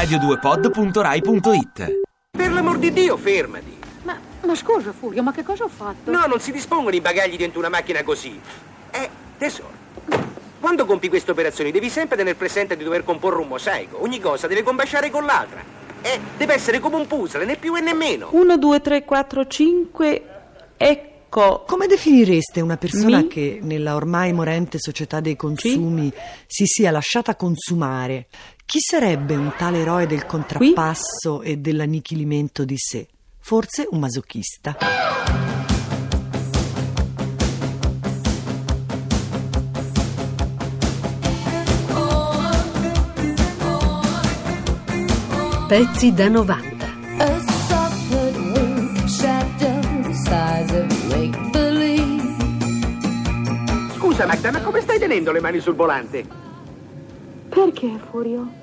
radio2pod.rai.it Per l'amor di Dio, fermati. Ma, ma scusa Fulvio, ma che cosa ho fatto? No, non si dispongono i bagagli dentro una macchina così. Eh, tesoro. Quando compi queste operazioni devi sempre tener presente di dover comporre un mosaico. Ogni cosa deve combaciare con l'altra. Eh, deve essere come un puzzle, né più e né meno. 1, 2, 3, 4, 5. Ecco. Come definireste una persona Mi? che nella ormai morente società dei consumi si sia lasciata consumare? Chi sarebbe un tale eroe del contrappasso e dell'annichilimento di sé? Forse un masochista. Pezzi da 90. A soft wink shadow the size of make believe. Scusa, Magda, ma come stai tenendo le mani sul volante? Perché, Furio?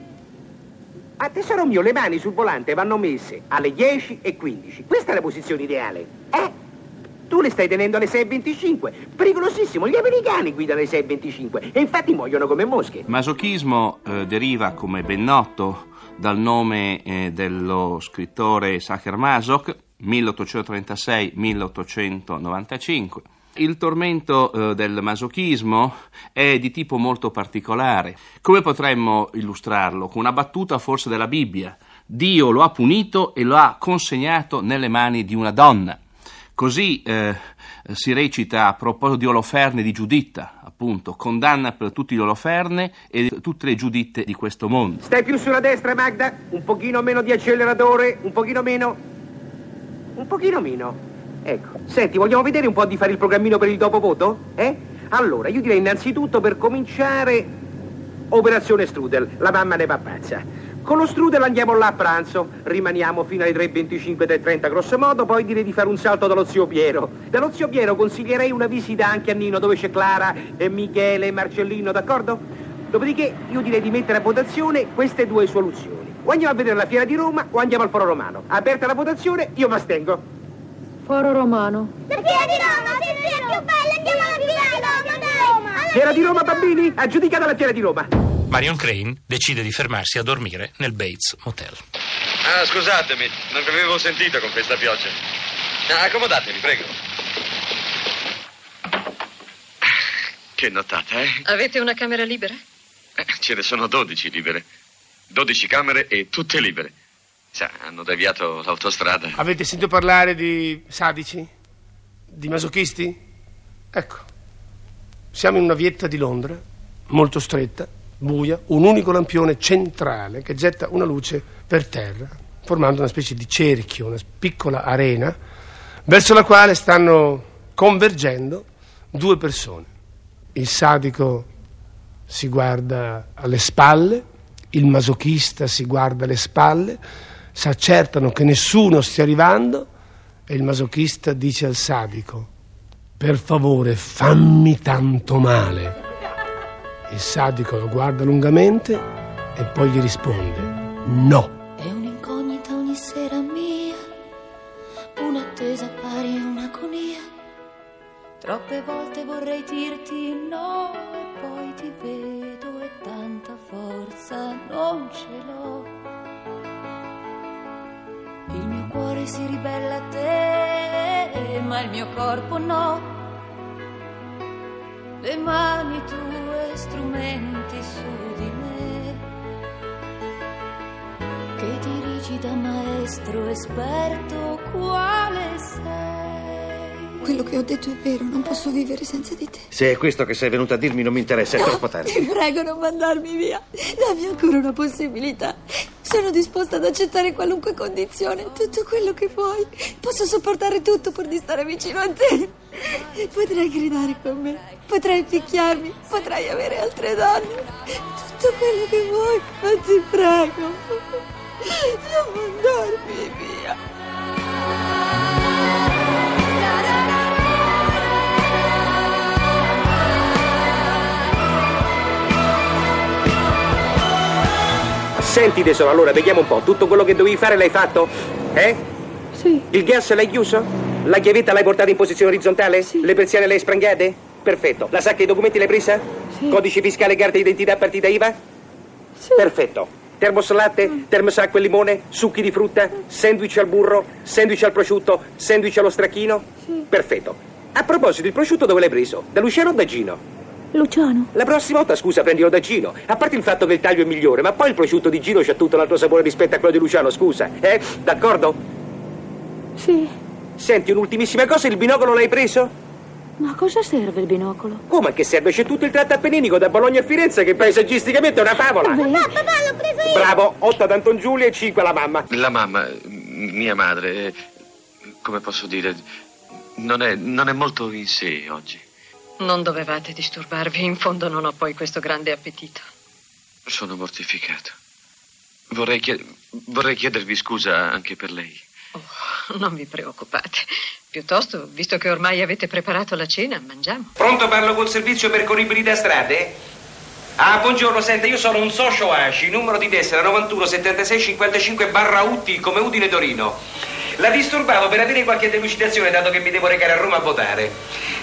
Ah, tesoro mio, le mani sul volante vanno messe alle 10 e 15. Questa è la posizione ideale. Eh? Tu le stai tenendo alle 6.25. Pericolosissimo, gli americani guidano alle 6.25 e infatti muoiono come mosche. Masochismo eh, deriva, come ben noto, dal nome eh, dello scrittore Sacher Masok, 1836-1895. Il tormento eh, del masochismo è di tipo molto particolare. Come potremmo illustrarlo? Con una battuta forse della Bibbia. Dio lo ha punito e lo ha consegnato nelle mani di una donna. Così eh, si recita a proposito di Oloferne di Giuditta, appunto, condanna per tutti gli Oloferne e tutte le Giuditte di questo mondo. Stai più sulla destra, Magda? Un pochino meno di acceleratore, un pochino meno. Un pochino meno. Ecco. Senti, vogliamo vedere un po' di fare il programmino per il dopo voto? Eh? Allora, io direi innanzitutto per cominciare Operazione Strudel, la mamma ne va pazza. Con lo strudel andiamo là a pranzo, rimaniamo fino alle 3.25 del 30 grosso modo, poi direi di fare un salto dallo zio Piero. Dallo zio Piero consiglierei una visita anche a Nino dove c'è Clara e Michele e Marcellino, d'accordo? Dopodiché io direi di mettere a votazione queste due soluzioni. O andiamo a vedere la fiera di Roma o andiamo al Foro Romano. Aperta la votazione, io mi astengo. Foro Romano. La fiera di Roma, sì, sì, è più bella, andiamo alla fiera di Roma, dai! Alla Fiera di Roma, bambini? Aggiudicata la fiera di Roma. Marion Crane decide di fermarsi a dormire nel Bates Motel. Ah, scusatemi, non vi avevo sentito con questa pioggia. Ah, accomodatevi, prego. Che nottata, eh? Avete una camera libera? Eh, Ce ne sono 12 libere. 12 camere e tutte libere. Sa, hanno deviato l'autostrada. Avete sentito parlare di sadici? Di masochisti? Ecco, siamo in una vietta di Londra, molto stretta, buia, un unico lampione centrale che getta una luce per terra, formando una specie di cerchio, una piccola arena, verso la quale stanno convergendo due persone. Il sadico si guarda alle spalle, il masochista si guarda alle spalle, si accertano che nessuno stia arrivando e il masochista dice al sadico, per favore fammi tanto male. Il sadico lo guarda lungamente e poi gli risponde, no. È un'incognita ogni sera mia, un'attesa pari a un'agonia. Troppe volte vorrei dirti no e poi ti vedo e tanta forza non ce l'ho. Cuore si ribella a te, ma il mio corpo no. Le mani tue strumenti su di me che dirigi da maestro esperto quale sei. Quello che ho detto è vero, non posso vivere senza di te. Se è questo che sei venuto a dirmi non mi interessa, è troppo Ti tardi. prego, non mandarmi via. Dammi ancora una possibilità. Sono disposta ad accettare qualunque condizione, tutto quello che vuoi. Posso sopportare tutto pur di stare vicino a te. Potrai gridare con me, potrai picchiarmi, potrai avere altre donne. Tutto quello che vuoi, ma ti prego. Non mandarmi via. Senti tesoro, allora vediamo un po', tutto quello che dovevi fare l'hai fatto? Eh? Sì. Il gas l'hai chiuso? La chiavetta l'hai portata in posizione orizzontale? Sì. Le persiane le hai sprangate? Perfetto. La sacca dei documenti l'hai presa? Sì. Codice fiscale, carta d'identità, partita IVA? Sì. Perfetto. Termos latte, termos acqua e limone, succhi di frutta, sandwich al burro, sandwich al prosciutto, sandwich allo stracchino? Sì. Perfetto. A proposito, il prosciutto dove l'hai preso? Da Luciano o da Gino? Luciano. La prossima volta, scusa, prendilo da Gino. A parte il fatto che il taglio è migliore, ma poi il prosciutto di Gino c'ha tutto un altro sapore rispetto a quello di Luciano, scusa. Eh? D'accordo? Sì. Senti, un'ultimissima cosa, il binocolo l'hai preso? Ma a cosa serve il binocolo? Come che serve? C'è tutto il tratto appenninico da Bologna a Firenze che paesaggisticamente è una favola. Vabbè. Papà, l'ho preso io! Bravo, 8 ad Anton Giulio e 5 alla mamma. La mamma, mia madre, eh, come posso dire, non è, non è molto in sé oggi. Non dovevate disturbarvi, in fondo non ho poi questo grande appetito. Sono mortificato. Vorrei, chied- vorrei chiedervi scusa anche per lei. Oh, non vi preoccupate. Piuttosto, visto che ormai avete preparato la cena, mangiamo. Pronto, parlo col servizio percorribili da strade? Ah, buongiorno, senta, io sono un socio ACI, numero di tessera 91 76 55 barra UTI, come Udine Torino. La disturbavo per avere qualche delucidazione, dato che mi devo recare a Roma a votare.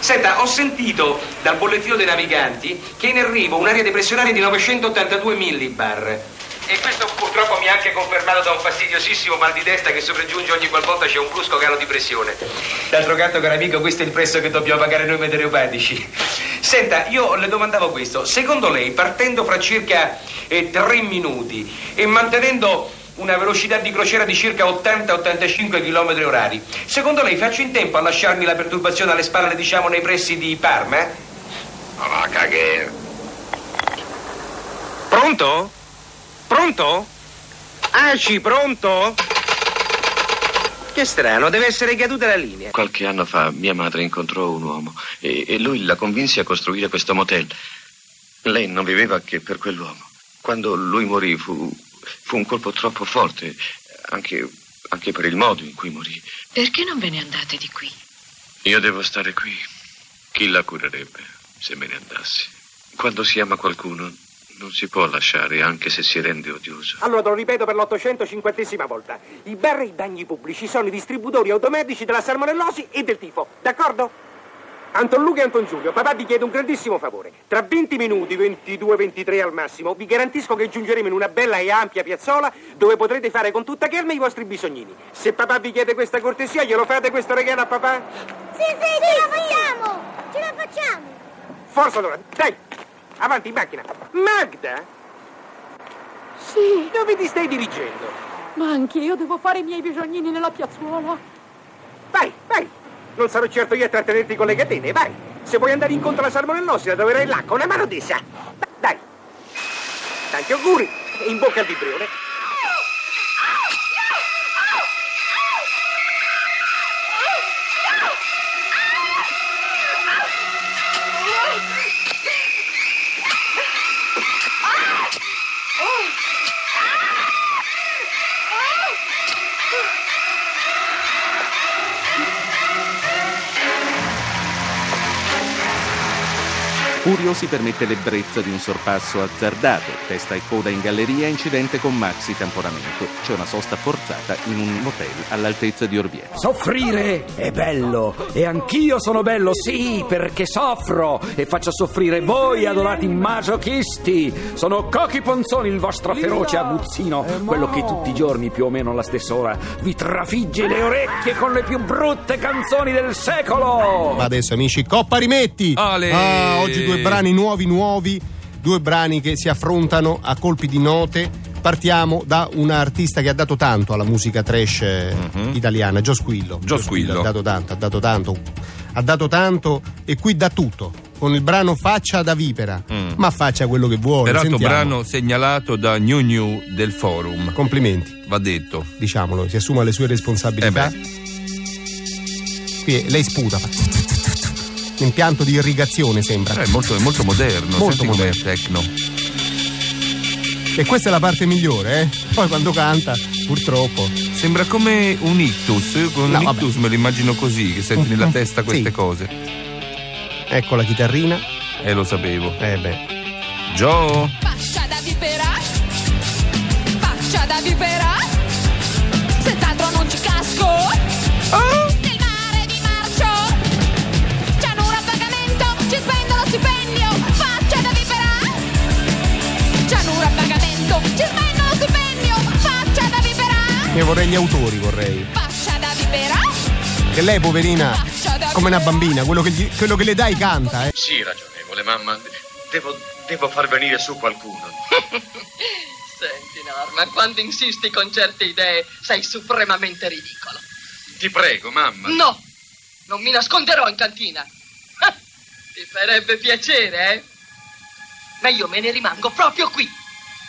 Senta, ho sentito dal bollettino dei naviganti che è in arrivo un'area depressionaria di 982 millibar. E questo purtroppo mi ha anche confermato da un fastidiosissimo mal di testa che sopraggiunge ogni qualvolta c'è un brusco calo di pressione. D'altro canto, caro amico, questo è il prezzo che dobbiamo pagare noi meteoropatici. Senta, io le domandavo questo. Secondo lei, partendo fra circa eh, tre minuti e mantenendo una velocità di crociera di circa 80-85 km orari, secondo lei faccio in tempo a lasciarmi la perturbazione alle spalle, diciamo, nei pressi di Parma? Ah, caghe. Pronto? Pronto? Aci, pronto? Che strano, deve essere caduta la linea. Qualche anno fa mia madre incontrò un uomo e, e lui la convinse a costruire questo motel. Lei non viveva che per quell'uomo. Quando lui morì fu, fu un colpo troppo forte, anche, anche per il modo in cui morì. Perché non ve ne andate di qui? Io devo stare qui. Chi la curerebbe se me ne andassi? Quando si ama qualcuno non si può lasciare anche se si rende odioso. Allora te lo ripeto per l'850esima volta. I bar e i bagni pubblici sono i distributori automatici della salmonellosi e del tifo, d'accordo? Anton Luca e Anton Giulio, papà vi chiede un grandissimo favore. Tra 20 minuti, 22-23 al massimo, vi garantisco che giungeremo in una bella e ampia piazzola dove potrete fare con tutta calma i vostri bisognini. Se papà vi chiede questa cortesia, glielo fate questo regalo a papà? Sì, sì, ce la facciamo! Ce la facciamo! Forza allora, dai! Avanti in macchina. Magda? Sì. Dove ti stai dirigendo? Ma anch'io devo fare i miei bisognini nella piazzuola. Vai, vai! Non sarò certo io a trattenerti con le catene, vai! Se vuoi andare incontro alla salmonellosi la troverai là, con una mano tesa. Dai! Tanti auguri e in bocca al vibrione. Furio si permette l'ebbrezza di un sorpasso azzardato, testa e coda in galleria, incidente con maxi tamponamento. C'è una sosta forzata in un motel all'altezza di Orvieto. Soffrire è bello e anch'io sono bello, sì, perché soffro e faccio soffrire voi adorati masochisti. Sono Cochi Ponzoni, il vostro feroce aguzzino, quello che tutti i giorni più o meno alla stessa ora vi trafigge le orecchie con le più brutte canzoni del secolo. Ma adesso amici, Coppa rimetti! Ale! Ah, oggi due brani nuovi nuovi, due brani che si affrontano a colpi di note. Partiamo da un artista che ha dato tanto alla musica trash eh, italiana, Gio Squillo. Gio Squillo. Ha dato tanto, ha dato tanto, ha dato tanto e qui dà tutto. Con il brano Faccia da Vipera, ma faccia quello che vuole. Peraltro sentiamo. brano segnalato da New New del forum. Complimenti, Va detto. diciamolo, si assuma le sue responsabilità. Eh Qui lei sputa, fa impianto di irrigazione sembra. È molto, è molto moderno, Molto moderno. techno. E questa è la parte migliore, eh? Poi quando canta, purtroppo. Sembra come un ictus. Io con No, un vabbè. ictus me lo immagino così, che senti nella testa queste Sì. cose. Ecco la chitarrina. Eh, lo sapevo. Eh beh. Gio? Faccia da vipera, faccia da vipera, Io vorrei gli autori, vorrei. Faccia da vipera. Che lei, poverina, come una bambina, quello che, gli- quello che le dai canta, eh. Sì, ragionevole, mamma. Devo, devo far venire su qualcuno. Senti, Norma, quando insisti con certe idee sei supremamente ridicolo. Ti prego, mamma. No, non mi nasconderò in cantina. Ti farebbe piacere, eh? Ma io me ne rimango proprio qui.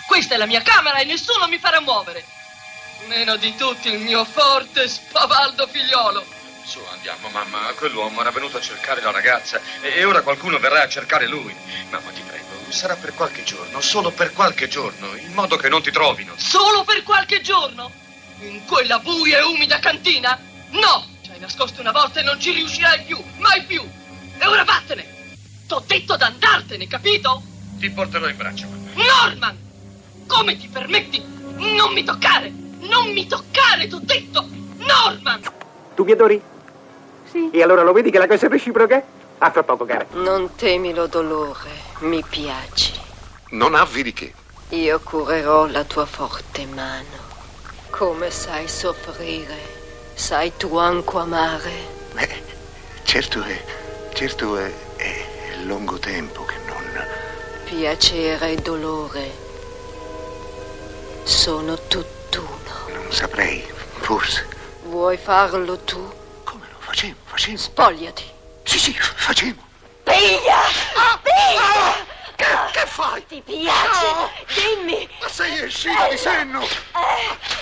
Questa è la mia camera e nessuno mi farà muovere. Meno di tutti il mio forte spavaldo figliolo. Su, andiamo, mamma. Quell'uomo era venuto a cercare la ragazza e, ora qualcuno verrà a cercare lui. Mamma, ti prego, sarà per qualche giorno, solo per qualche giorno, in modo che non ti trovino. Solo per qualche giorno? In quella buia e umida cantina? No! Ci hai nascosto una volta e non ci riuscirai più, mai più! E ora vattene! T'ho detto d'andartene, capito? Ti porterò in braccio, mamma. Norman! Come ti permetti? Non mi toccare! Non mi toccare, t'ho detto! Norman! Tu mi adori? Sì. E allora lo vedi che la cosa è reciproca? A fra poco, cara. Non temi lo dolore, mi piaci. Non ha di che. Io curerò la tua forte mano. Come sai soffrire, sai tu anche amare. Beh, certo è, certo è, è lungo tempo che non... Piacere e dolore sono tutt'uno. Non saprei, forse. Vuoi farlo tu? Facciamo, facciamo. Spogliati. Sì, sì, facciamo. Piglia! Piglia! Che, che fai? Ti piace? Dimmi! Ma sei uscita di senno?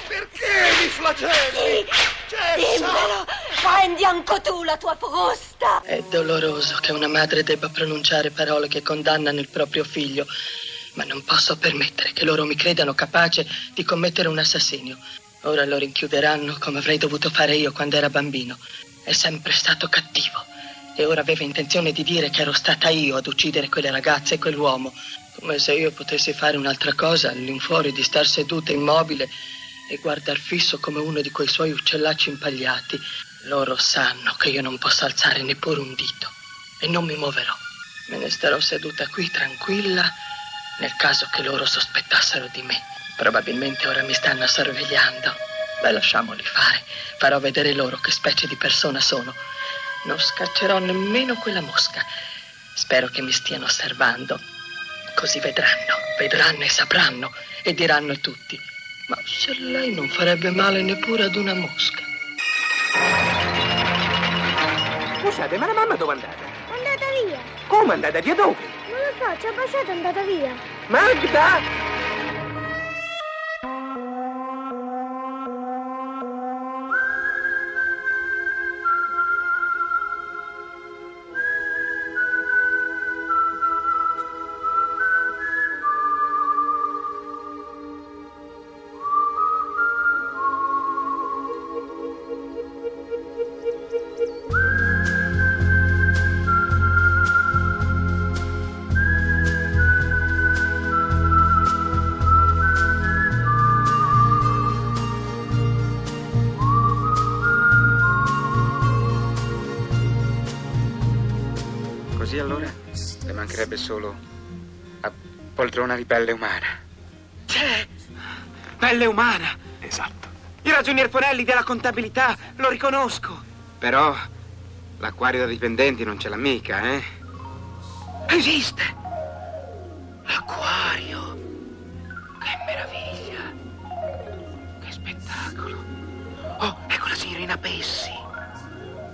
Perché mi flagelli? Dimmelo! Prendi anche tu la tua frusta! È doloroso che una madre debba pronunciare parole che condannano il proprio figlio, ma non posso permettere che loro mi credano capace di commettere un assassinio. Ora lo rinchiuderanno come avrei dovuto fare io quando era bambino. È sempre stato cattivo e ora aveva intenzione di dire che ero stata io ad uccidere quelle ragazze e quell'uomo. Come se io potessi fare un'altra cosa all'infuori di star seduta immobile e guardar fisso come uno di quei suoi uccellacci impagliati. Loro sanno che io non posso alzare neppure un dito e non mi muoverò. Me ne starò seduta qui tranquilla nel caso che loro sospettassero di me. Probabilmente ora mi stanno sorvegliando. Beh, lasciamoli fare. Farò vedere loro che specie di persona sono. Non scaccerò nemmeno quella mosca. Spero che mi stiano osservando. Così vedranno, vedranno e sapranno e diranno tutti. Ma se lei non farebbe male neppure ad una mosca. Scusate, ma la mamma dove è andata? È andata via. Come è andata via dove? Non lo so, ci ha baciato e è andata via. Magda! Mancherebbe solo la poltrona di pelle umana. C'è! Pelle umana! Esatto. Il ragionier Ponelli della contabilità, lo riconosco. Però l'acquario da dipendenti non ce l'ha mica, eh? Esiste! L'acquario! Che meraviglia! Che spettacolo! Oh, ecco la signorina Pessi!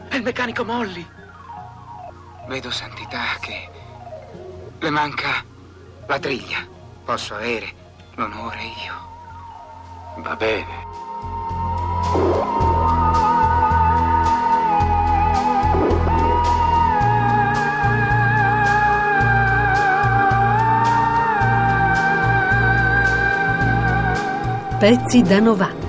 E il meccanico Molly! Vedo santità che le manca la triglia. Posso avere l'onore io. Va bene. Pezzi da 90.